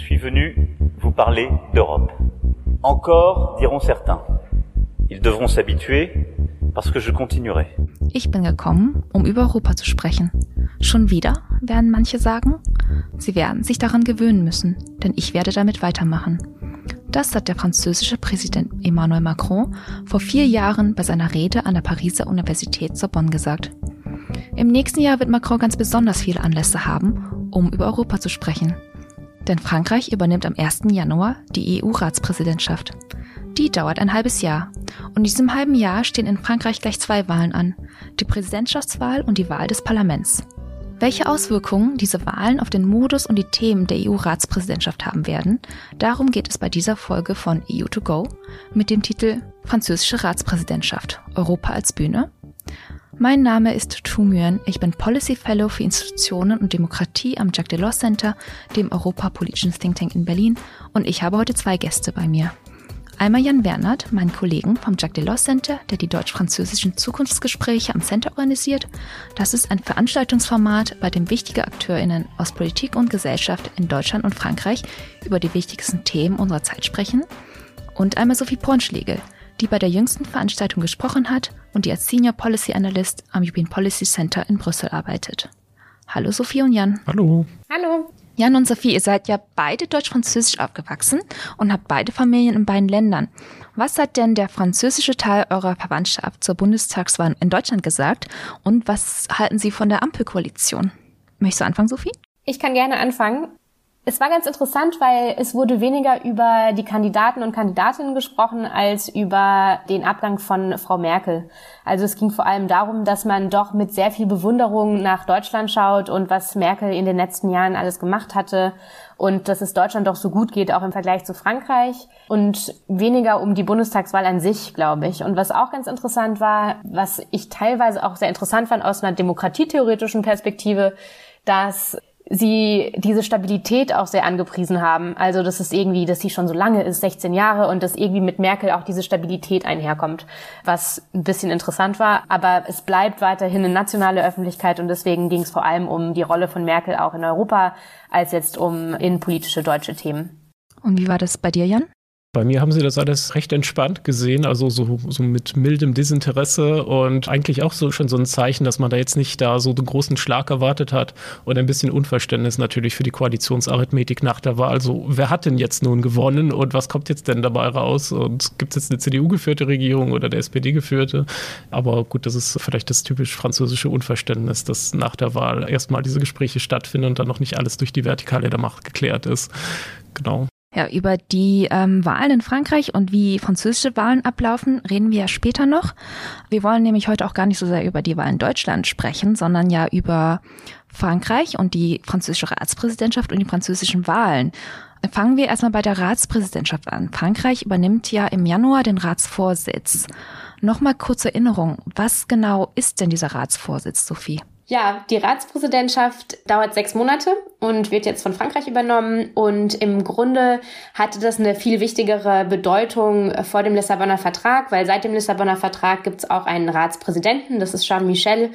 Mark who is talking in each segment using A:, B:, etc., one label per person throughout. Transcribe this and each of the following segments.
A: suis venu vous parler d'Europe. Encore, diront certains. Ils devront s'habituer, parce que je continuerai.
B: Ich bin gekommen, um über Europa zu sprechen. Schon wieder, werden manche sagen? Sie werden sich daran gewöhnen müssen, denn ich werde damit weitermachen. Das hat der französische Präsident Emmanuel Macron vor vier Jahren bei seiner Rede an der Pariser Universität Sorbonne gesagt. Im nächsten Jahr wird Macron ganz besonders viele Anlässe haben, um über Europa zu sprechen. Denn Frankreich übernimmt am 1. Januar die EU-Ratspräsidentschaft. Die dauert ein halbes Jahr. Und in diesem halben Jahr stehen in Frankreich gleich zwei Wahlen an. Die Präsidentschaftswahl und die Wahl des Parlaments. Welche Auswirkungen diese Wahlen auf den Modus und die Themen der EU-Ratspräsidentschaft haben werden, darum geht es bei dieser Folge von EU2Go mit dem Titel Französische Ratspräsidentschaft Europa als Bühne. Mein Name ist Tu Nguyen, ich bin Policy Fellow für Institutionen und Demokratie am Jacques Delors Center, dem europapolitischen Think Tank in Berlin, und ich habe heute zwei Gäste bei mir. Einmal Jan Wernert, meinen Kollegen vom Jacques Delors Center, der die deutsch-französischen Zukunftsgespräche am Center organisiert. Das ist ein Veranstaltungsformat, bei dem wichtige AkteurInnen aus Politik und Gesellschaft in Deutschland und Frankreich über die wichtigsten Themen unserer Zeit sprechen. Und einmal Sophie Pornschlegel, die bei der jüngsten Veranstaltung gesprochen hat und die als Senior Policy Analyst am European Policy Center in Brüssel arbeitet. Hallo Sophie und Jan.
C: Hallo.
D: Hallo.
B: Jan und Sophie, ihr seid ja beide deutsch-französisch aufgewachsen und habt beide Familien in beiden Ländern. Was hat denn der französische Teil eurer Verwandtschaft zur Bundestagswahl in Deutschland gesagt und was halten Sie von der Ampelkoalition? Möchtest du anfangen, Sophie?
D: Ich kann gerne anfangen. Es war ganz interessant, weil es wurde weniger über die Kandidaten und Kandidatinnen gesprochen als über den Abgang von Frau Merkel. Also es ging vor allem darum, dass man doch mit sehr viel Bewunderung nach Deutschland schaut und was Merkel in den letzten Jahren alles gemacht hatte und dass es Deutschland doch so gut geht, auch im Vergleich zu Frankreich und weniger um die Bundestagswahl an sich, glaube ich. Und was auch ganz interessant war, was ich teilweise auch sehr interessant fand aus einer demokratietheoretischen Perspektive, dass sie diese Stabilität auch sehr angepriesen haben. Also, dass es irgendwie, dass sie schon so lange ist, 16 Jahre, und dass irgendwie mit Merkel auch diese Stabilität einherkommt, was ein bisschen interessant war. Aber es bleibt weiterhin eine nationale Öffentlichkeit und deswegen ging es vor allem um die Rolle von Merkel auch in Europa, als jetzt um innenpolitische deutsche Themen.
B: Und wie war das bei dir, Jan?
C: Bei mir haben sie das alles recht entspannt gesehen, also so, so mit mildem Desinteresse und eigentlich auch so schon so ein Zeichen, dass man da jetzt nicht da so den großen Schlag erwartet hat und ein bisschen Unverständnis natürlich für die Koalitionsarithmetik nach der Wahl. So, wer hat denn jetzt nun gewonnen und was kommt jetzt denn dabei raus? Und gibt es jetzt eine CDU-geführte Regierung oder der SPD-geführte? Aber gut, das ist vielleicht das typisch französische Unverständnis, dass nach der Wahl erstmal diese Gespräche stattfinden und dann noch nicht alles durch die Vertikale der Macht geklärt ist. Genau.
B: Ja, über die ähm, Wahlen in Frankreich und wie französische Wahlen ablaufen, reden wir ja später noch. Wir wollen nämlich heute auch gar nicht so sehr über die Wahlen in Deutschland sprechen, sondern ja über Frankreich und die französische Ratspräsidentschaft und die französischen Wahlen. Fangen wir erstmal bei der Ratspräsidentschaft an. Frankreich übernimmt ja im Januar den Ratsvorsitz. Nochmal kurze Erinnerung. Was genau ist denn dieser Ratsvorsitz, Sophie?
D: Ja, die Ratspräsidentschaft dauert sechs Monate und wird jetzt von Frankreich übernommen. Und im Grunde hatte das eine viel wichtigere Bedeutung vor dem Lissabonner Vertrag, weil seit dem Lissabonner Vertrag gibt es auch einen Ratspräsidenten, das ist Charles Michel,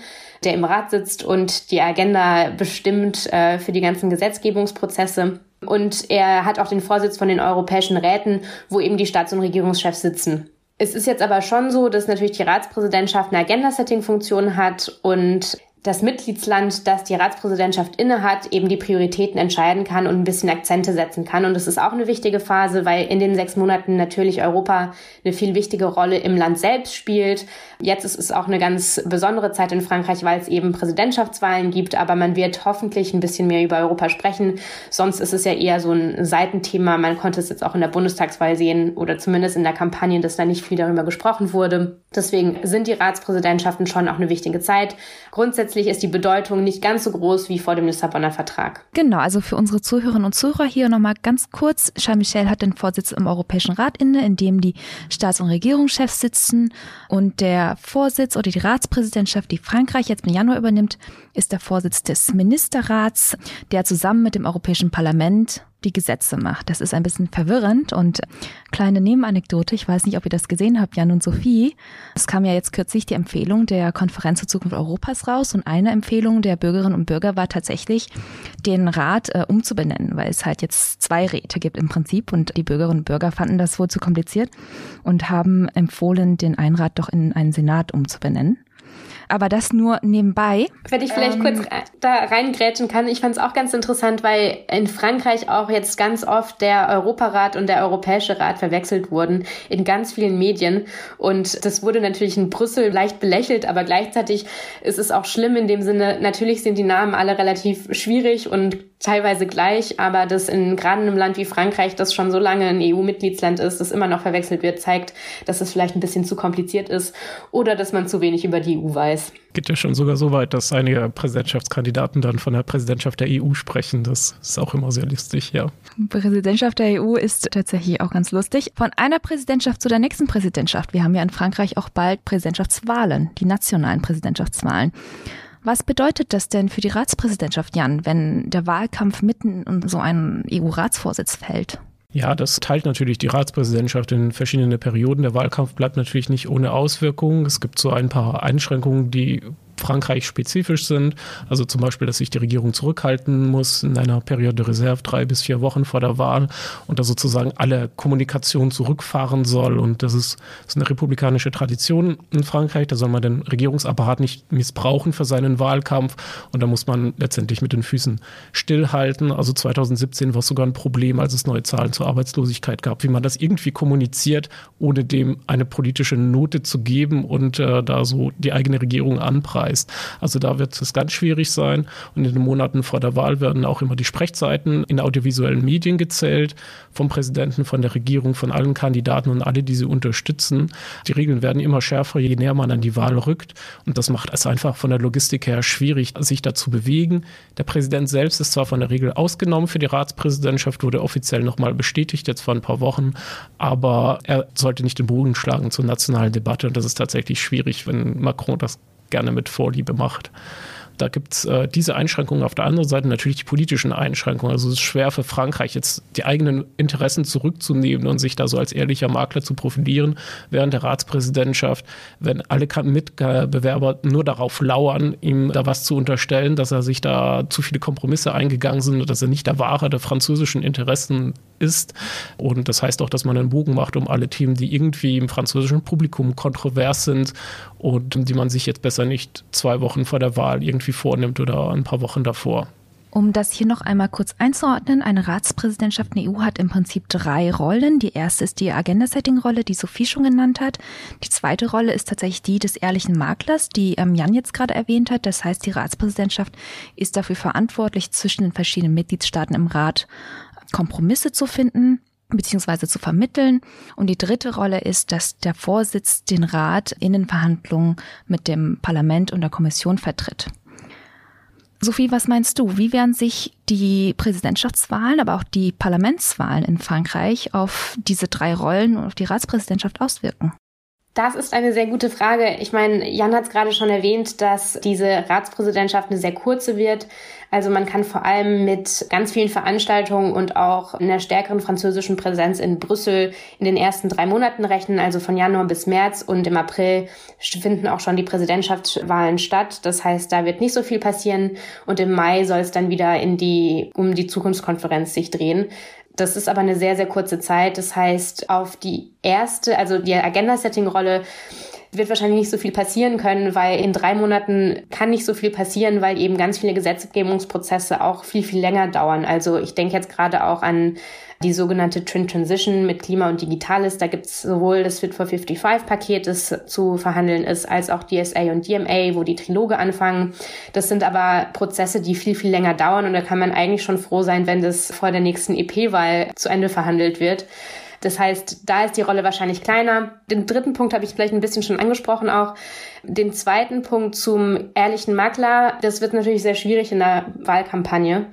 D: der im Rat sitzt und die Agenda bestimmt äh, für die ganzen Gesetzgebungsprozesse. Und er hat auch den Vorsitz von den europäischen Räten, wo eben die Staats- und Regierungschefs sitzen. Es ist jetzt aber schon so, dass natürlich die Ratspräsidentschaft eine Agenda-Setting-Funktion hat und das Mitgliedsland, das die Ratspräsidentschaft innehat, eben die Prioritäten entscheiden kann und ein bisschen Akzente setzen kann. Und das ist auch eine wichtige Phase, weil in den sechs Monaten natürlich Europa eine viel wichtige Rolle im Land selbst spielt. Jetzt ist es auch eine ganz besondere Zeit in Frankreich, weil es eben Präsidentschaftswahlen gibt, aber man wird hoffentlich ein bisschen mehr über Europa sprechen. Sonst ist es ja eher so ein Seitenthema. Man konnte es jetzt auch in der Bundestagswahl sehen oder zumindest in der Kampagne, dass da nicht viel darüber gesprochen wurde. Deswegen sind die Ratspräsidentschaften schon auch eine wichtige Zeit. Grundsätzlich ist die Bedeutung nicht ganz so groß wie vor dem Lissabonner Vertrag.
B: Genau, also für unsere Zuhörerinnen und Zuhörer hier nochmal ganz kurz. Charles Michel hat den Vorsitz im Europäischen Rat inne, in dem die Staats- und Regierungschefs sitzen. Und der Vorsitz oder die Ratspräsidentschaft, die Frankreich jetzt im Januar übernimmt, ist der Vorsitz des Ministerrats, der zusammen mit dem Europäischen Parlament die Gesetze macht. Das ist ein bisschen verwirrend und kleine Nebenanekdote, ich weiß nicht, ob ihr das gesehen habt, Jan und Sophie. Es kam ja jetzt kürzlich die Empfehlung der Konferenz zur Zukunft Europas raus und eine Empfehlung der Bürgerinnen und Bürger war tatsächlich, den Rat äh, umzubenennen, weil es halt jetzt zwei Räte gibt im Prinzip und die Bürgerinnen und Bürger fanden das wohl zu kompliziert und haben empfohlen, den Einrat doch in einen Senat umzubenennen. Aber das nur nebenbei.
D: Wenn ich vielleicht ähm, kurz da reingrätschen kann, ich fand es auch ganz interessant, weil in Frankreich auch jetzt ganz oft der Europarat und der Europäische Rat verwechselt wurden in ganz vielen Medien. Und das wurde natürlich in Brüssel leicht belächelt, aber gleichzeitig ist es auch schlimm in dem Sinne, natürlich sind die Namen alle relativ schwierig und teilweise gleich, aber dass in gerade in einem Land wie Frankreich, das schon so lange ein EU-Mitgliedsland ist, das immer noch verwechselt wird, zeigt, dass es vielleicht ein bisschen zu kompliziert ist oder dass man zu wenig über die EU weiß.
C: Geht ja schon sogar so weit, dass einige Präsidentschaftskandidaten dann von der Präsidentschaft der EU sprechen. Das ist auch immer sehr lustig, ja.
B: Präsidentschaft der EU ist tatsächlich auch ganz lustig. Von einer Präsidentschaft zu der nächsten Präsidentschaft. Wir haben ja in Frankreich auch bald Präsidentschaftswahlen, die nationalen Präsidentschaftswahlen. Was bedeutet das denn für die Ratspräsidentschaft, Jan, wenn der Wahlkampf mitten in so einen EU-Ratsvorsitz fällt?
C: Ja, das teilt natürlich die Ratspräsidentschaft in verschiedene Perioden. Der Wahlkampf bleibt natürlich nicht ohne Auswirkungen. Es gibt so ein paar Einschränkungen, die Frankreich spezifisch sind. Also zum Beispiel, dass sich die Regierung zurückhalten muss in einer Periode Reserve drei bis vier Wochen vor der Wahl und da sozusagen alle Kommunikation zurückfahren soll. Und das ist, ist eine republikanische Tradition in Frankreich. Da soll man den Regierungsapparat nicht missbrauchen für seinen Wahlkampf. Und da muss man letztendlich mit den Füßen stillhalten. Also 2017 war es sogar ein Problem, als es neue Zahlen zur Arbeitslosigkeit gab, wie man das irgendwie kommuniziert, ohne dem eine politische Note zu geben und äh, da so die eigene Regierung anpreist heißt. Also da wird es ganz schwierig sein. Und in den Monaten vor der Wahl werden auch immer die Sprechzeiten in audiovisuellen Medien gezählt, vom Präsidenten, von der Regierung, von allen Kandidaten und alle, die sie unterstützen. Die Regeln werden immer schärfer, je näher man an die Wahl rückt. Und das macht es einfach von der Logistik her schwierig, sich da zu bewegen. Der Präsident selbst ist zwar von der Regel ausgenommen für die Ratspräsidentschaft, wurde offiziell nochmal bestätigt, jetzt vor ein paar Wochen, aber er sollte nicht den Bogen schlagen zur nationalen Debatte. Und das ist tatsächlich schwierig, wenn Macron das gerne mit Vorliebe macht. Da gibt es äh, diese Einschränkungen. Auf der anderen Seite natürlich die politischen Einschränkungen. Also es ist schwer für Frankreich, jetzt die eigenen Interessen zurückzunehmen und sich da so als ehrlicher Makler zu profilieren während der Ratspräsidentschaft, wenn alle Mitbewerber nur darauf lauern, ihm da was zu unterstellen, dass er sich da zu viele Kompromisse eingegangen sind und dass er nicht der Wahre der französischen Interessen ist. Und das heißt auch, dass man einen Bogen macht um alle Themen, die irgendwie im französischen Publikum kontrovers sind und die man sich jetzt besser nicht zwei Wochen vor der Wahl irgendwie vornimmt oder ein paar Wochen davor.
B: Um das hier noch einmal kurz einzuordnen, eine Ratspräsidentschaft in der EU hat im Prinzip drei Rollen. Die erste ist die Agenda-Setting-Rolle, die Sophie schon genannt hat. Die zweite Rolle ist tatsächlich die des ehrlichen Maklers, die ähm, Jan jetzt gerade erwähnt hat. Das heißt, die Ratspräsidentschaft ist dafür verantwortlich, zwischen den verschiedenen Mitgliedstaaten im Rat Kompromisse zu finden beziehungsweise zu vermitteln. Und die dritte Rolle ist, dass der Vorsitz den Rat in den Verhandlungen mit dem Parlament und der Kommission vertritt. Sophie, was meinst du? Wie werden sich die Präsidentschaftswahlen, aber auch die Parlamentswahlen in Frankreich auf diese drei Rollen und auf die Ratspräsidentschaft auswirken?
D: Das ist eine sehr gute Frage. Ich meine, Jan hat es gerade schon erwähnt, dass diese Ratspräsidentschaft eine sehr kurze wird. Also man kann vor allem mit ganz vielen Veranstaltungen und auch einer stärkeren französischen Präsenz in Brüssel in den ersten drei Monaten rechnen, also von Januar bis März und im April finden auch schon die Präsidentschaftswahlen statt. Das heißt, da wird nicht so viel passieren und im Mai soll es dann wieder in die, um die Zukunftskonferenz sich drehen. Das ist aber eine sehr, sehr kurze Zeit. Das heißt, auf die erste, also die Agenda-Setting-Rolle wird wahrscheinlich nicht so viel passieren können, weil in drei Monaten kann nicht so viel passieren, weil eben ganz viele Gesetzgebungsprozesse auch viel, viel länger dauern. Also ich denke jetzt gerade auch an die sogenannte Twin Transition mit Klima und Digitales. Da gibt es sowohl das Fit for 55-Paket, das zu verhandeln ist, als auch DSA und DMA, wo die Triloge anfangen. Das sind aber Prozesse, die viel, viel länger dauern und da kann man eigentlich schon froh sein, wenn das vor der nächsten EP-Wahl zu Ende verhandelt wird. Das heißt, da ist die Rolle wahrscheinlich kleiner. Den dritten Punkt habe ich vielleicht ein bisschen schon angesprochen auch. Den zweiten Punkt zum ehrlichen Makler, das wird natürlich sehr schwierig in der Wahlkampagne.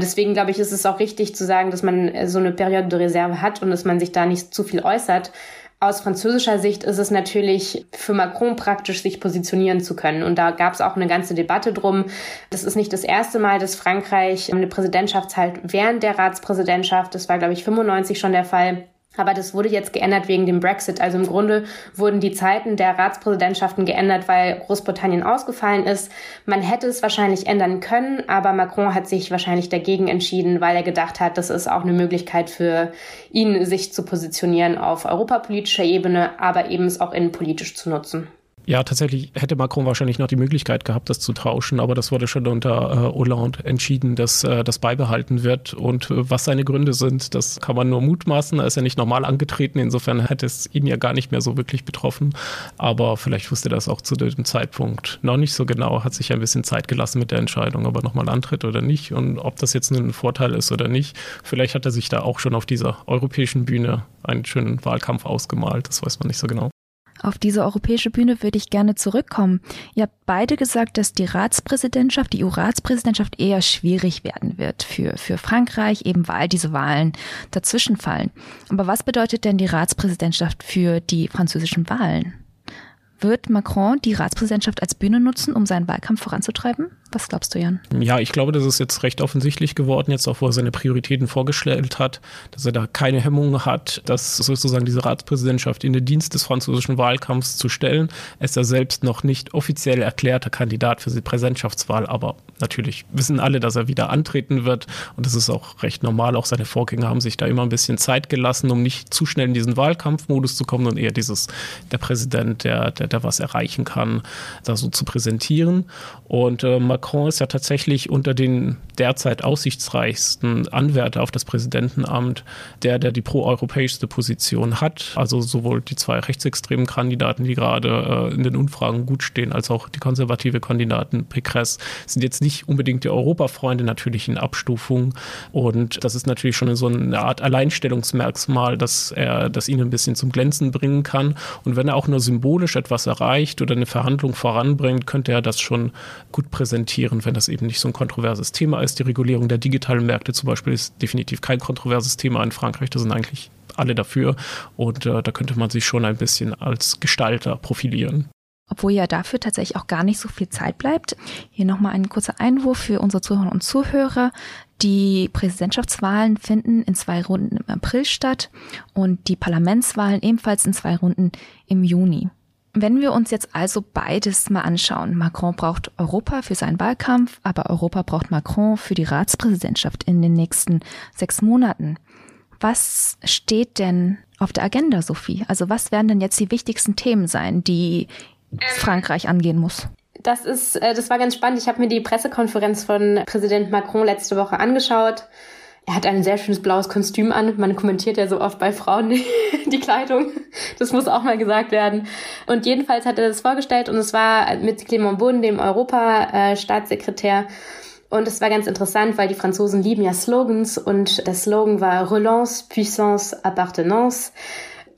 D: Deswegen glaube ich, ist es auch richtig zu sagen, dass man so eine Periode de Reserve hat und dass man sich da nicht zu viel äußert. Aus französischer Sicht ist es natürlich für Macron praktisch, sich positionieren zu können. Und da gab es auch eine ganze Debatte drum. Das ist nicht das erste Mal, dass Frankreich eine Präsidentschaft halt während der Ratspräsidentschaft, das war glaube ich 95 schon der Fall, aber das wurde jetzt geändert wegen dem Brexit. Also im Grunde wurden die Zeiten der Ratspräsidentschaften geändert, weil Großbritannien ausgefallen ist. Man hätte es wahrscheinlich ändern können, aber Macron hat sich wahrscheinlich dagegen entschieden, weil er gedacht hat, das ist auch eine Möglichkeit für ihn, sich zu positionieren auf europapolitischer Ebene, aber eben es auch innenpolitisch zu nutzen.
C: Ja, tatsächlich hätte Macron wahrscheinlich noch die Möglichkeit gehabt, das zu tauschen, aber das wurde schon unter äh, Hollande entschieden, dass äh, das beibehalten wird. Und äh, was seine Gründe sind, das kann man nur mutmaßen. Er ist ja nicht normal angetreten, insofern hätte es ihn ja gar nicht mehr so wirklich betroffen. Aber vielleicht wusste er das auch zu dem Zeitpunkt noch nicht so genau, hat sich ein bisschen Zeit gelassen mit der Entscheidung, ob er nochmal antritt oder nicht und ob das jetzt ein Vorteil ist oder nicht. Vielleicht hat er sich da auch schon auf dieser europäischen Bühne einen schönen Wahlkampf ausgemalt, das weiß man nicht so genau.
B: Auf diese europäische Bühne würde ich gerne zurückkommen. Ihr habt beide gesagt, dass die Ratspräsidentschaft, die EU-Ratspräsidentschaft eher schwierig werden wird für, für Frankreich, eben weil diese Wahlen dazwischen fallen. Aber was bedeutet denn die Ratspräsidentschaft für die französischen Wahlen? Wird Macron die Ratspräsidentschaft als Bühne nutzen, um seinen Wahlkampf voranzutreiben? Was glaubst du, Jan?
C: Ja, ich glaube, das ist jetzt recht offensichtlich geworden, jetzt auch, wo er seine Prioritäten vorgestellt hat, dass er da keine Hemmungen hat, das sozusagen diese Ratspräsidentschaft in den Dienst des französischen Wahlkampfs zu stellen. Er ist ja selbst noch nicht offiziell erklärter Kandidat für die Präsidentschaftswahl, aber natürlich wissen alle, dass er wieder antreten wird und das ist auch recht normal. Auch seine Vorgänger haben sich da immer ein bisschen Zeit gelassen, um nicht zu schnell in diesen Wahlkampfmodus zu kommen und eher dieses, der Präsident, der, der, der was erreichen kann, da so zu präsentieren. Und äh, Macron ist ja tatsächlich unter den derzeit aussichtsreichsten Anwärter auf das Präsidentenamt der, der die proeuropäischste Position hat. Also sowohl die zwei rechtsextremen Kandidaten, die gerade äh, in den Umfragen gut stehen, als auch die konservative Kandidaten Pécresse sind jetzt nicht unbedingt die Europafreunde, natürlich in Abstufung. Und das ist natürlich schon so eine Art Alleinstellungsmerkmal, dass er das ihnen ein bisschen zum Glänzen bringen kann. Und wenn er auch nur symbolisch etwas erreicht oder eine Verhandlung voranbringt, könnte er das schon gut präsentieren wenn das eben nicht so ein kontroverses Thema ist. Die Regulierung der digitalen Märkte zum Beispiel ist definitiv kein kontroverses Thema in Frankreich. Da sind eigentlich alle dafür. Und äh, da könnte man sich schon ein bisschen als Gestalter profilieren.
B: Obwohl ja dafür tatsächlich auch gar nicht so viel Zeit bleibt. Hier nochmal ein kurzer Einwurf für unsere Zuhörer und Zuhörer. Die Präsidentschaftswahlen finden in zwei Runden im April statt und die Parlamentswahlen ebenfalls in zwei Runden im Juni. Wenn wir uns jetzt also beides mal anschauen, Macron braucht Europa für seinen Wahlkampf, aber Europa braucht Macron für die Ratspräsidentschaft in den nächsten sechs Monaten. Was steht denn auf der Agenda, Sophie? Also was werden denn jetzt die wichtigsten Themen sein, die Frankreich angehen muss?
D: Das ist, äh, das war ganz spannend. Ich habe mir die Pressekonferenz von Präsident Macron letzte Woche angeschaut er hat ein sehr schönes blaues Kostüm an. Man kommentiert ja so oft bei Frauen die, Kleidung. Das muss auch mal gesagt werden. Und jedenfalls hat er das vorgestellt und es war mit Clément Beaune, dem Europa-Staatssekretär. Und es war ganz interessant, weil die Franzosen lieben ja Slogans und der Slogan war Relance, Puissance, Appartenance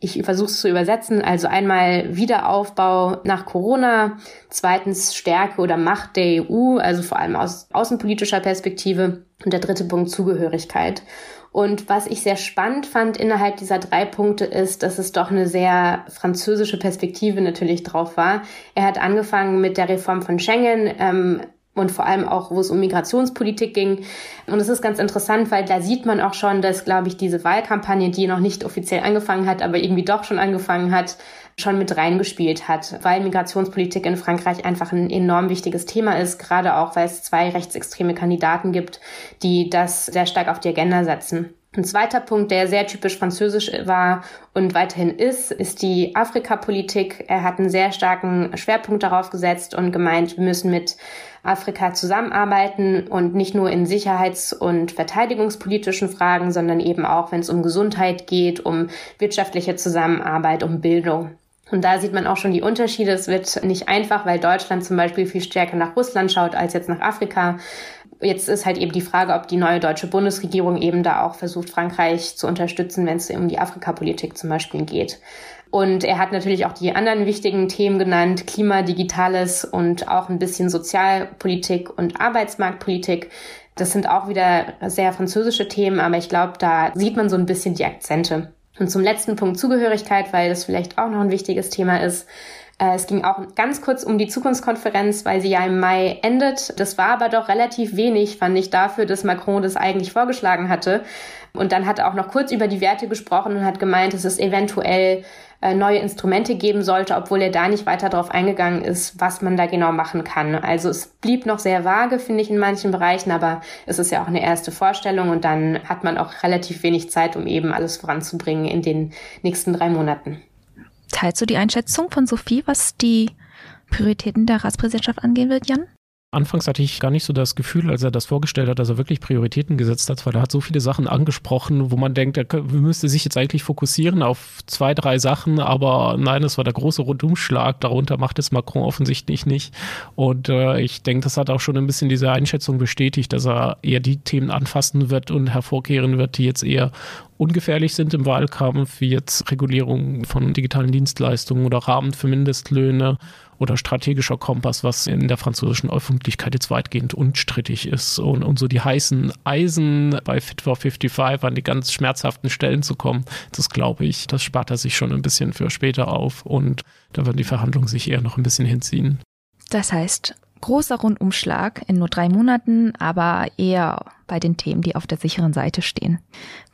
D: ich versuche es zu übersetzen. Also einmal Wiederaufbau nach Corona, zweitens Stärke oder Macht der EU, also vor allem aus außenpolitischer Perspektive und der dritte Punkt Zugehörigkeit. Und was ich sehr spannend fand innerhalb dieser drei Punkte ist, dass es doch eine sehr französische Perspektive natürlich drauf war. Er hat angefangen mit der Reform von Schengen, ähm, und vor allem auch, wo es um Migrationspolitik ging. Und es ist ganz interessant, weil da sieht man auch schon, dass, glaube ich, diese Wahlkampagne, die noch nicht offiziell angefangen hat, aber irgendwie doch schon angefangen hat, schon mit reingespielt hat, weil Migrationspolitik in Frankreich einfach ein enorm wichtiges Thema ist, gerade auch, weil es zwei rechtsextreme Kandidaten gibt, die das sehr stark auf die Agenda setzen. Ein zweiter Punkt, der sehr typisch französisch war und weiterhin ist, ist die Afrikapolitik. Er hat einen sehr starken Schwerpunkt darauf gesetzt und gemeint, wir müssen mit Afrika zusammenarbeiten und nicht nur in sicherheits- und verteidigungspolitischen Fragen, sondern eben auch, wenn es um Gesundheit geht, um wirtschaftliche Zusammenarbeit, um Bildung. Und da sieht man auch schon die Unterschiede. Es wird nicht einfach, weil Deutschland zum Beispiel viel stärker nach Russland schaut als jetzt nach Afrika. Jetzt ist halt eben die Frage, ob die neue deutsche Bundesregierung eben da auch versucht, Frankreich zu unterstützen, wenn es um die Afrikapolitik zum Beispiel geht. Und er hat natürlich auch die anderen wichtigen Themen genannt, Klima, Digitales und auch ein bisschen Sozialpolitik und Arbeitsmarktpolitik. Das sind auch wieder sehr französische Themen, aber ich glaube, da sieht man so ein bisschen die Akzente. Und zum letzten Punkt Zugehörigkeit, weil das vielleicht auch noch ein wichtiges Thema ist. Äh, es ging auch ganz kurz um die Zukunftskonferenz, weil sie ja im Mai endet. Das war aber doch relativ wenig, fand ich, dafür, dass Macron das eigentlich vorgeschlagen hatte. Und dann hat er auch noch kurz über die Werte gesprochen und hat gemeint, dass es eventuell äh, neue Instrumente geben sollte, obwohl er da nicht weiter darauf eingegangen ist, was man da genau machen kann. Also es blieb noch sehr vage, finde ich, in manchen Bereichen, aber es ist ja auch eine erste Vorstellung und dann hat man auch relativ wenig Zeit, um eben alles voranzubringen in den nächsten drei Monaten.
B: Teilst du die Einschätzung von Sophie, was die Prioritäten der Ratspräsidentschaft angehen wird, Jan?
C: Anfangs hatte ich gar nicht so das Gefühl, als er das vorgestellt hat, dass er wirklich Prioritäten gesetzt hat, weil er hat so viele Sachen angesprochen, wo man denkt, er müsste sich jetzt eigentlich fokussieren auf zwei, drei Sachen, aber nein, es war der große Rundumschlag. Darunter macht es Macron offensichtlich nicht. Und äh, ich denke, das hat auch schon ein bisschen diese Einschätzung bestätigt, dass er eher die Themen anfassen wird und hervorkehren wird, die jetzt eher ungefährlich sind im Wahlkampf, wie jetzt Regulierung von digitalen Dienstleistungen oder Rahmen für Mindestlöhne oder strategischer Kompass, was in der französischen Öffentlichkeit jetzt weitgehend unstrittig ist. Und, und so die heißen Eisen bei Fit for 55 an die ganz schmerzhaften Stellen zu kommen, das glaube ich, das spart er sich schon ein bisschen für später auf und da werden die Verhandlungen sich eher noch ein bisschen hinziehen.
B: Das heißt, großer Rundumschlag in nur drei Monaten, aber eher bei den Themen, die auf der sicheren Seite stehen,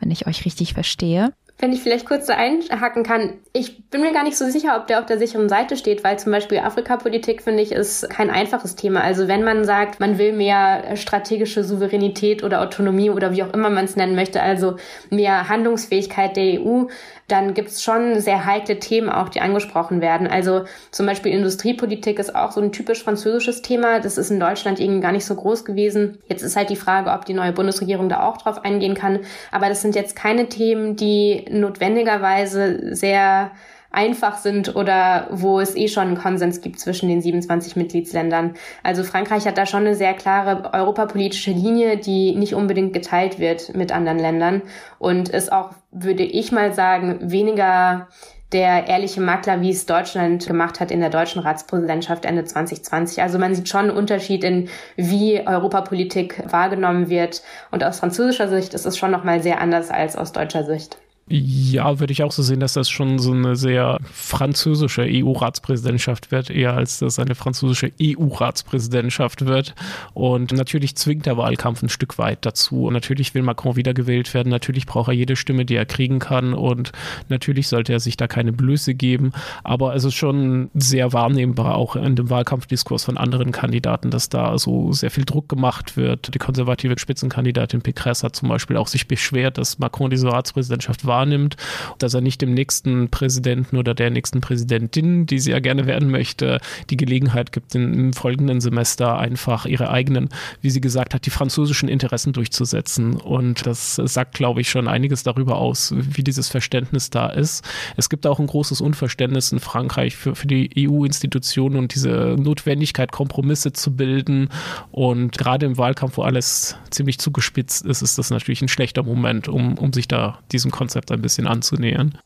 B: wenn ich euch richtig verstehe
D: wenn ich vielleicht kurz da einhaken kann, ich bin mir gar nicht so sicher, ob der auf der sicheren Seite steht, weil zum Beispiel Afrikapolitik, finde ich, ist kein einfaches Thema. Also wenn man sagt, man will mehr strategische Souveränität oder Autonomie oder wie auch immer man es nennen möchte, also mehr Handlungsfähigkeit der EU, dann gibt es schon sehr heikle Themen auch, die angesprochen werden. Also zum Beispiel Industriepolitik ist auch so ein typisch französisches Thema. Das ist in Deutschland irgendwie gar nicht so groß gewesen. Jetzt ist halt die Frage, ob die neue Bundesregierung da auch drauf eingehen kann. Aber das sind jetzt keine Themen, die notwendigerweise sehr einfach sind oder wo es eh schon einen Konsens gibt zwischen den 27 Mitgliedsländern. Also Frankreich hat da schon eine sehr klare europapolitische Linie, die nicht unbedingt geteilt wird mit anderen Ländern und ist auch, würde ich mal sagen, weniger der ehrliche Makler, wie es Deutschland gemacht hat in der deutschen Ratspräsidentschaft Ende 2020. Also man sieht schon einen Unterschied in, wie Europapolitik wahrgenommen wird. Und aus französischer Sicht ist es schon nochmal sehr anders als aus deutscher Sicht.
C: Ja, würde ich auch so sehen, dass das schon so eine sehr französische EU-Ratspräsidentschaft wird, eher als dass eine französische EU-Ratspräsidentschaft wird. Und natürlich zwingt der Wahlkampf ein Stück weit dazu. Und natürlich will Macron wiedergewählt werden. Natürlich braucht er jede Stimme, die er kriegen kann. Und natürlich sollte er sich da keine Blöße geben. Aber es ist schon sehr wahrnehmbar, auch in dem Wahlkampfdiskurs von anderen Kandidaten, dass da so sehr viel Druck gemacht wird. Die konservative Spitzenkandidatin Pécresse hat zum Beispiel auch sich beschwert, dass Macron diese Ratspräsidentschaft war wahrnimmt, dass er nicht dem nächsten Präsidenten oder der nächsten Präsidentin, die sie ja gerne werden möchte, die Gelegenheit gibt, im folgenden Semester einfach ihre eigenen, wie sie gesagt hat, die französischen Interessen durchzusetzen. Und das sagt, glaube ich, schon einiges darüber aus, wie dieses Verständnis da ist. Es gibt auch ein großes Unverständnis in Frankreich für, für die EU-Institutionen und diese Notwendigkeit, Kompromisse zu bilden. Und gerade im Wahlkampf, wo alles ziemlich zugespitzt ist, ist das natürlich ein schlechter Moment, um, um sich da diesem Konzept Konzept ein bisschen anzunähern.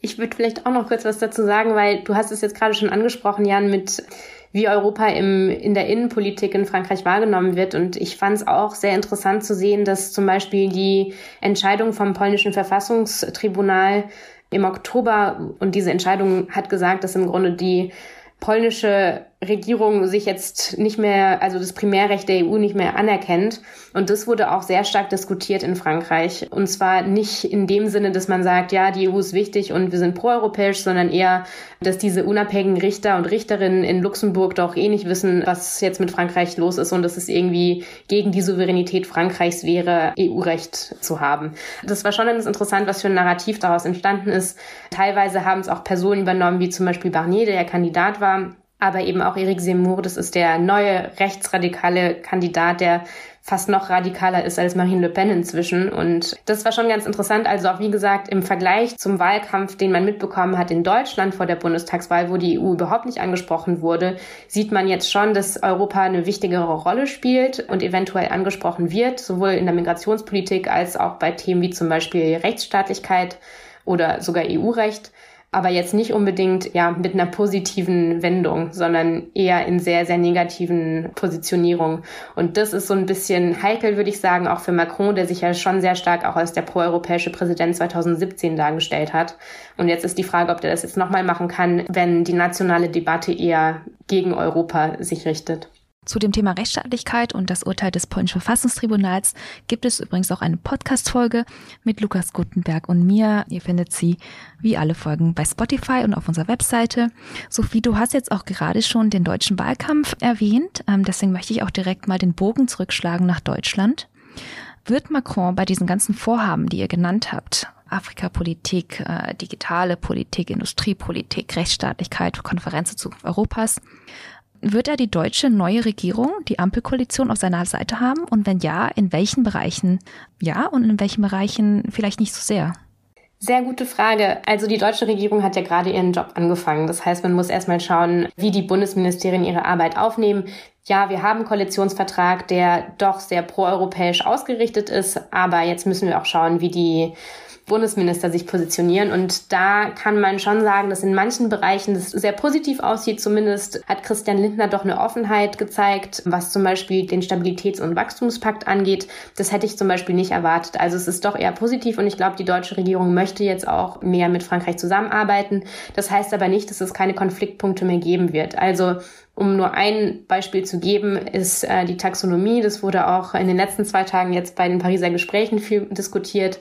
D: Ich würde vielleicht auch noch kurz was dazu sagen, weil du hast es jetzt gerade schon angesprochen, Jan, mit wie Europa im, in der Innenpolitik in Frankreich wahrgenommen wird. Und ich fand es auch sehr interessant zu sehen, dass zum Beispiel die Entscheidung vom polnischen Verfassungstribunal im Oktober und diese Entscheidung hat gesagt, dass im Grunde die polnische Regierung sich jetzt nicht mehr, also das Primärrecht der EU nicht mehr anerkennt. Und das wurde auch sehr stark diskutiert in Frankreich. Und zwar nicht in dem Sinne, dass man sagt, ja, die EU ist wichtig und wir sind proeuropäisch, sondern eher, dass diese unabhängigen Richter und Richterinnen in Luxemburg doch eh nicht wissen, was jetzt mit Frankreich los ist und dass es irgendwie gegen die Souveränität Frankreichs wäre, EU-Recht zu haben. Das war schon interessant, was für ein Narrativ daraus entstanden ist. Teilweise haben es auch Personen übernommen, wie zum Beispiel Barnier, der ja Kandidat war, aber eben auch Eric Zemmour, das ist der neue rechtsradikale Kandidat, der fast noch radikaler ist als Marine Le Pen inzwischen. Und das war schon ganz interessant. Also auch wie gesagt, im Vergleich zum Wahlkampf, den man mitbekommen hat in Deutschland vor der Bundestagswahl, wo die EU überhaupt nicht angesprochen wurde, sieht man jetzt schon, dass Europa eine wichtigere Rolle spielt und eventuell angesprochen wird, sowohl in der Migrationspolitik als auch bei Themen wie zum Beispiel Rechtsstaatlichkeit oder sogar EU-Recht. Aber jetzt nicht unbedingt ja mit einer positiven Wendung, sondern eher in sehr, sehr negativen Positionierung. Und das ist so ein bisschen heikel, würde ich sagen, auch für Macron, der sich ja schon sehr stark auch als der proeuropäische Präsident 2017 dargestellt hat. Und jetzt ist die Frage, ob der das jetzt nochmal machen kann, wenn die nationale Debatte eher gegen Europa sich richtet.
B: Zu dem Thema Rechtsstaatlichkeit und das Urteil des polnischen Verfassungstribunals gibt es übrigens auch eine Podcast-Folge mit Lukas Gutenberg und mir. Ihr findet sie wie alle Folgen bei Spotify und auf unserer Webseite. Sophie, du hast jetzt auch gerade schon den deutschen Wahlkampf erwähnt. Ähm, deswegen möchte ich auch direkt mal den Bogen zurückschlagen nach Deutschland. Wird Macron bei diesen ganzen Vorhaben, die ihr genannt habt, Afrikapolitik, äh, digitale Politik, Industriepolitik, Rechtsstaatlichkeit, Konferenz zu Europas, wird er die deutsche neue Regierung, die Ampelkoalition auf seiner Seite haben? Und wenn ja, in welchen Bereichen ja und in welchen Bereichen vielleicht nicht so sehr?
D: Sehr gute Frage. Also die deutsche Regierung hat ja gerade ihren Job angefangen. Das heißt, man muss erstmal schauen, wie die Bundesministerien ihre Arbeit aufnehmen. Ja, wir haben einen Koalitionsvertrag, der doch sehr proeuropäisch ausgerichtet ist, aber jetzt müssen wir auch schauen, wie die Bundesminister sich positionieren. Und da kann man schon sagen, dass in manchen Bereichen das sehr positiv aussieht. Zumindest hat Christian Lindner doch eine Offenheit gezeigt, was zum Beispiel den Stabilitäts- und Wachstumspakt angeht. Das hätte ich zum Beispiel nicht erwartet. Also es ist doch eher positiv und ich glaube, die deutsche Regierung möchte jetzt auch mehr mit Frankreich zusammenarbeiten. Das heißt aber nicht, dass es keine Konfliktpunkte mehr geben wird. Also um nur ein Beispiel zu geben, ist äh, die Taxonomie. Das wurde auch in den letzten zwei Tagen jetzt bei den Pariser Gesprächen viel diskutiert.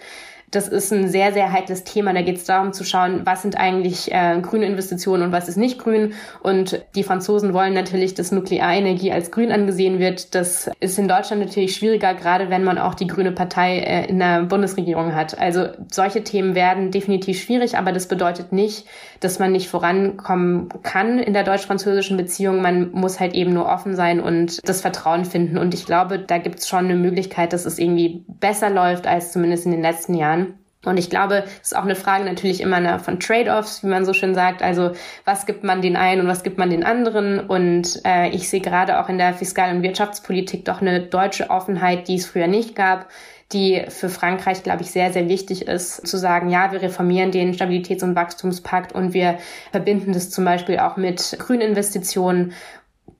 D: Das ist ein sehr, sehr heikles Thema. Da geht es darum zu schauen, was sind eigentlich äh, grüne Investitionen und was ist nicht grün. Und die Franzosen wollen natürlich, dass Nuklearenergie als grün angesehen wird. Das ist in Deutschland natürlich schwieriger, gerade wenn man auch die grüne Partei äh, in der Bundesregierung hat. Also solche Themen werden definitiv schwierig, aber das bedeutet nicht, dass man nicht vorankommen kann in der deutsch-französischen Beziehung. Man muss halt eben nur offen sein und das Vertrauen finden. Und ich glaube, da gibt es schon eine Möglichkeit, dass es irgendwie besser läuft als zumindest in den letzten Jahren. Und ich glaube, es ist auch eine Frage natürlich immer von Trade-offs, wie man so schön sagt. Also was gibt man den einen und was gibt man den anderen? Und äh, ich sehe gerade auch in der Fiskal- und Wirtschaftspolitik doch eine deutsche Offenheit, die es früher nicht gab, die für Frankreich, glaube ich, sehr, sehr wichtig ist, zu sagen, ja, wir reformieren den Stabilitäts- und Wachstumspakt und wir verbinden das zum Beispiel auch mit Grüninvestitionen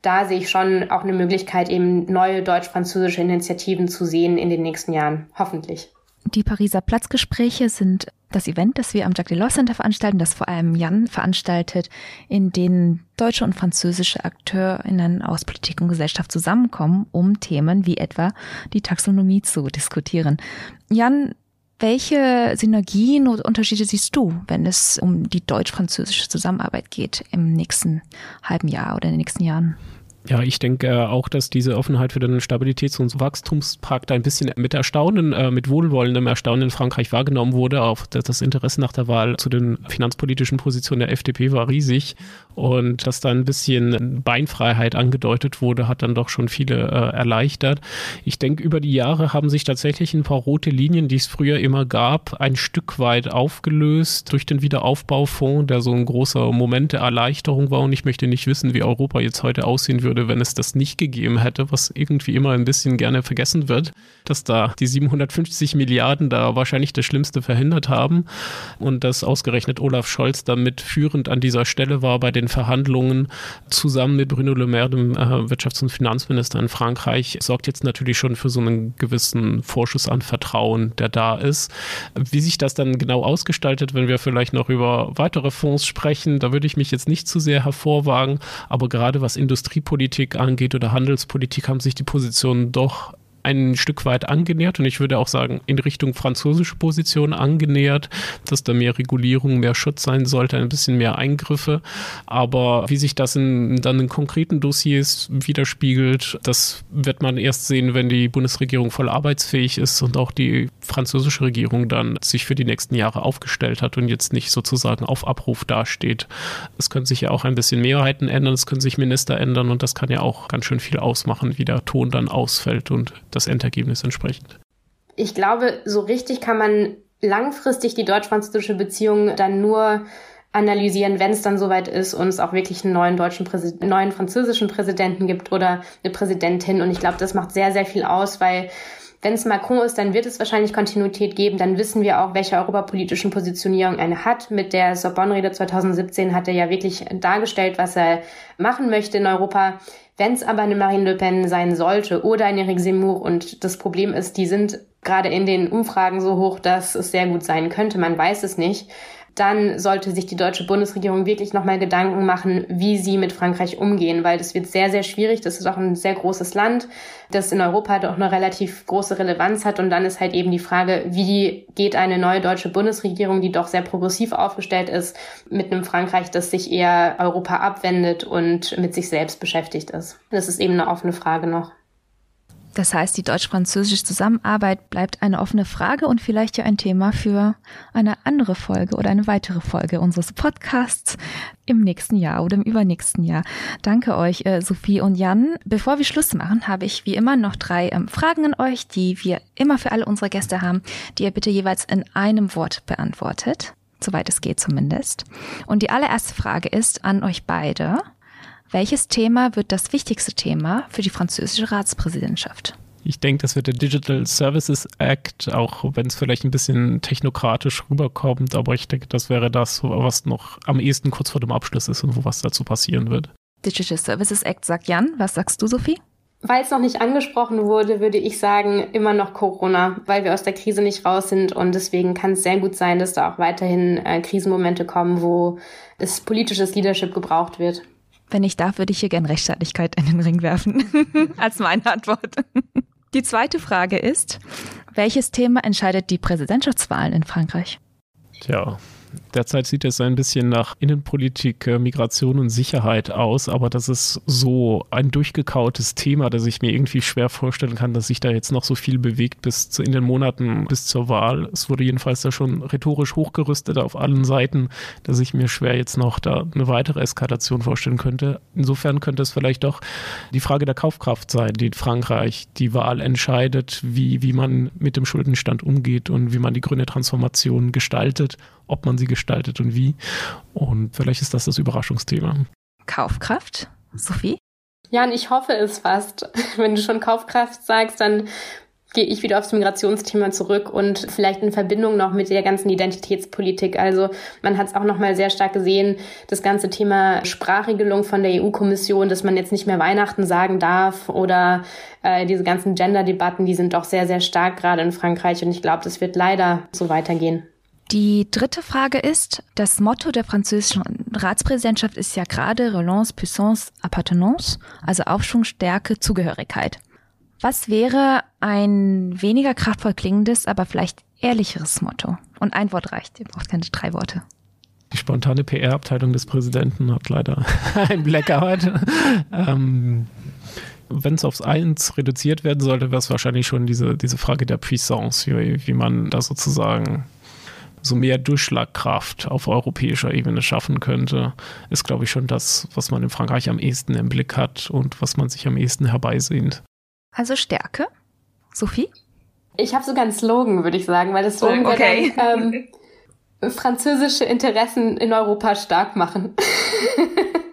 D: da sehe ich schon auch eine Möglichkeit, eben neue deutsch-französische Initiativen zu sehen in den nächsten Jahren. Hoffentlich.
B: Die Pariser Platzgespräche sind das Event, das wir am Jacques Delors Center veranstalten, das vor allem Jan veranstaltet, in denen deutsche und französische AkteurInnen aus Politik und Gesellschaft zusammenkommen, um Themen wie etwa die Taxonomie zu diskutieren. Jan, welche Synergien oder Unterschiede siehst du, wenn es um die deutsch-französische Zusammenarbeit geht im nächsten halben Jahr oder in den nächsten Jahren?
C: Ja, ich denke äh, auch, dass diese Offenheit für den Stabilitäts- und Wachstumspakt ein bisschen mit Erstaunen, äh, mit wohlwollendem Erstaunen in Frankreich wahrgenommen wurde. Auch das Interesse nach der Wahl zu den finanzpolitischen Positionen der FDP war riesig. Und dass da ein bisschen Beinfreiheit angedeutet wurde, hat dann doch schon viele äh, erleichtert. Ich denke, über die Jahre haben sich tatsächlich ein paar rote Linien, die es früher immer gab, ein Stück weit aufgelöst durch den Wiederaufbaufonds, der so ein großer Moment der Erleichterung war. Und ich möchte nicht wissen, wie Europa jetzt heute aussehen würde würde, wenn es das nicht gegeben hätte, was irgendwie immer ein bisschen gerne vergessen wird, dass da die 750 Milliarden da wahrscheinlich das Schlimmste verhindert haben und dass ausgerechnet Olaf Scholz damit führend an dieser Stelle war bei den Verhandlungen zusammen mit Bruno Le Maire, dem äh, Wirtschafts- und Finanzminister in Frankreich, sorgt jetzt natürlich schon für so einen gewissen Vorschuss an Vertrauen, der da ist. Wie sich das dann genau ausgestaltet, wenn wir vielleicht noch über weitere Fonds sprechen, da würde ich mich jetzt nicht zu sehr hervorwagen, aber gerade was Industriepolitik Politik angeht oder Handelspolitik haben sich die Positionen doch ein Stück weit angenähert und ich würde auch sagen, in Richtung französische Position angenähert, dass da mehr Regulierung, mehr Schutz sein sollte, ein bisschen mehr Eingriffe. Aber wie sich das in, dann in konkreten Dossiers widerspiegelt, das wird man erst sehen, wenn die Bundesregierung voll arbeitsfähig ist und auch die französische Regierung dann sich für die nächsten Jahre aufgestellt hat und jetzt nicht sozusagen auf Abruf dasteht. Es können sich ja auch ein bisschen Mehrheiten ändern, es können sich Minister ändern und das kann ja auch ganz schön viel ausmachen, wie der Ton dann ausfällt und das Endergebnis entsprechend.
D: Ich glaube, so richtig kann man langfristig die deutsch-französische Beziehung dann nur analysieren, wenn es dann soweit ist und es auch wirklich einen neuen deutschen Präsid neuen französischen Präsidenten gibt oder eine Präsidentin. Und ich glaube, das macht sehr, sehr viel aus, weil Wenn es Macron ist, dann wird es wahrscheinlich Kontinuität geben. Dann wissen wir auch, welche europapolitischen Positionierung eine hat. Mit der Sorbonne-Rede 2017 hat er ja wirklich dargestellt, was er machen möchte in Europa. Wenn es aber eine Marine Le Pen sein sollte oder eine Eric Zemmour und das Problem ist, die sind gerade in den Umfragen so hoch, dass es sehr gut sein könnte, man weiß es nicht, dann sollte sich die deutsche Bundesregierung wirklich nochmal Gedanken machen, wie sie mit Frankreich umgehen, weil das wird sehr, sehr schwierig. Das ist auch ein sehr großes Land, das in Europa doch eine relativ große Relevanz hat. Und dann ist halt eben die Frage, wie geht eine neue deutsche Bundesregierung, die doch sehr progressiv aufgestellt ist, mit einem Frankreich, das sich eher Europa abwendet und mit sich selbst beschäftigt ist. Das ist eben eine offene Frage noch.
B: Das heißt, die deutsch-französische Zusammenarbeit bleibt eine offene Frage und vielleicht ja ein Thema für eine andere Folge oder eine weitere Folge unseres Podcasts im nächsten Jahr oder im übernächsten Jahr. Danke euch, äh, Sophie und Jan. Bevor wir Schluss machen, habe ich wie immer noch drei ähm, Fragen an euch, die wir immer für alle unsere Gäste haben, die ihr bitte jeweils in einem Wort beantwortet. Soweit es geht zumindest. Und die allererste Frage ist an euch beide. Welches Thema wird das wichtigste Thema für die französische Ratspräsidentschaft?
C: Ich denke, das wird der Digital Services Act, auch wenn es vielleicht ein bisschen technokratisch rüberkommt, aber ich denke, das wäre das, was noch am ehesten kurz vor dem Abschluss ist und wo was dazu passieren wird.
B: Digital Services Act sagt Jan. Was sagst du, Sophie?
D: Weil es noch nicht angesprochen wurde, würde ich sagen, immer noch Corona, weil wir aus der Krise nicht raus sind und deswegen kann es sehr gut sein, dass da auch weiterhin äh, Krisenmomente kommen, wo es politisches Leadership gebraucht wird.
B: Wenn ich darf, würde ich hier gern Rechtsstaatlichkeit in den Ring werfen. Als meine Antwort. Die zweite Frage ist, welches Thema entscheidet die Präsidentschaftswahlen in Frankreich?
C: Tja, Derzeit sieht es ein bisschen nach Innenpolitik, äh, Migration und Sicherheit aus, aber das ist so ein durchgekautes Thema, dass ich mir irgendwie schwer vorstellen kann, dass sich da jetzt noch so viel bewegt bis zu, in den Monaten bis zur Wahl. Es wurde jedenfalls da schon rhetorisch hochgerüstet auf allen Seiten, dass ich mir schwer jetzt noch da eine weitere Eskalation vorstellen könnte. Insofern könnte es vielleicht doch die Frage der Kaufkraft sein, die in Frankreich die Wahl entscheidet, wie, wie man mit dem Schuldenstand umgeht und wie man die grüne Transformation gestaltet ob man sie gestaltet und wie. Und vielleicht ist das das Überraschungsthema.
B: Kaufkraft? Sophie?
D: Jan, ich hoffe es fast. Wenn du schon Kaufkraft sagst, dann gehe ich wieder aufs Migrationsthema zurück und vielleicht in Verbindung noch mit der ganzen Identitätspolitik. Also man hat es auch noch mal sehr stark gesehen, das ganze Thema Sprachregelung von der EU-Kommission, dass man jetzt nicht mehr Weihnachten sagen darf oder äh, diese ganzen Gender-Debatten, die sind doch sehr, sehr stark gerade in Frankreich und ich glaube, das wird leider so weitergehen.
B: Die dritte Frage ist, das Motto der französischen Ratspräsidentschaft ist ja gerade Relance, Puissance, Appartenance, also Aufschwung, Stärke, Zugehörigkeit. Was wäre ein weniger kraftvoll klingendes, aber vielleicht ehrlicheres Motto? Und ein Wort reicht, ihr braucht keine drei Worte.
C: Die spontane PR-Abteilung des Präsidenten hat leider ein Blackout. ähm, wenn es aufs Eins reduziert werden sollte, wäre es wahrscheinlich schon diese, diese Frage der Puissance, wie, wie man da sozusagen so mehr Durchschlagkraft auf europäischer Ebene schaffen könnte, ist, glaube ich, schon das, was man in Frankreich am ehesten im Blick hat und was man sich am ehesten herbeisehnt.
B: Also Stärke? Sophie?
D: Ich habe sogar einen Slogan, würde ich sagen, weil das Slogan okay. dann, ähm, französische Interessen in Europa stark machen.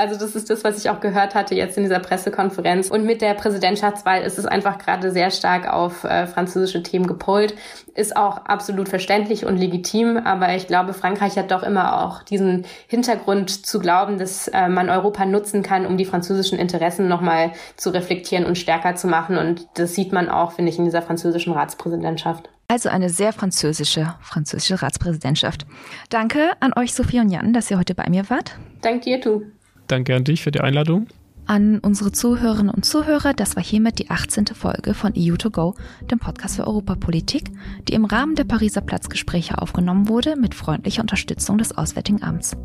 D: Also das ist das, was ich auch gehört hatte jetzt in dieser Pressekonferenz. Und mit der Präsidentschaftswahl ist es einfach gerade sehr stark auf äh, französische Themen gepolt. Ist auch absolut verständlich und legitim. Aber ich glaube, Frankreich hat doch immer auch diesen Hintergrund zu glauben, dass äh, man Europa nutzen kann, um die französischen Interessen nochmal zu reflektieren und stärker zu machen. Und das sieht man auch, finde ich, in dieser französischen Ratspräsidentschaft.
B: Also eine sehr französische, französische Ratspräsidentschaft. Danke an euch, Sophie und Jan, dass ihr heute bei mir wart.
D: Dank dir, du.
C: Danke an dich für die Einladung.
B: An unsere Zuhörerinnen und Zuhörer, das war hiermit die 18. Folge von EU2Go, dem Podcast für Europapolitik, die im Rahmen der Pariser Platzgespräche aufgenommen wurde, mit freundlicher Unterstützung des Auswärtigen Amts.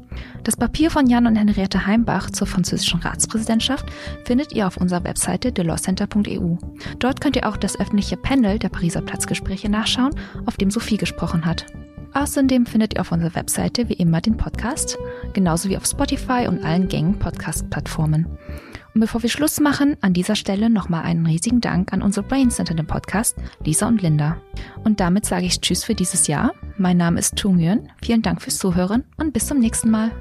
B: Das Papier von Jan und Henriette Heimbach zur französischen Ratspräsidentschaft findet ihr auf unserer Webseite delawcenter.eu. Dort könnt ihr auch das öffentliche Panel der Pariser Platzgespräche nachschauen, auf dem Sophie gesprochen hat. Außerdem findet ihr auf unserer Webseite wie immer den Podcast, genauso wie auf Spotify und allen gängigen Podcast-Plattformen. Und bevor wir Schluss machen, an dieser Stelle nochmal einen riesigen Dank an unsere Brains hinter dem Podcast, Lisa und Linda. Und damit sage ich Tschüss für dieses Jahr. Mein Name ist Tu Nguyen. Vielen Dank fürs Zuhören und bis zum nächsten Mal.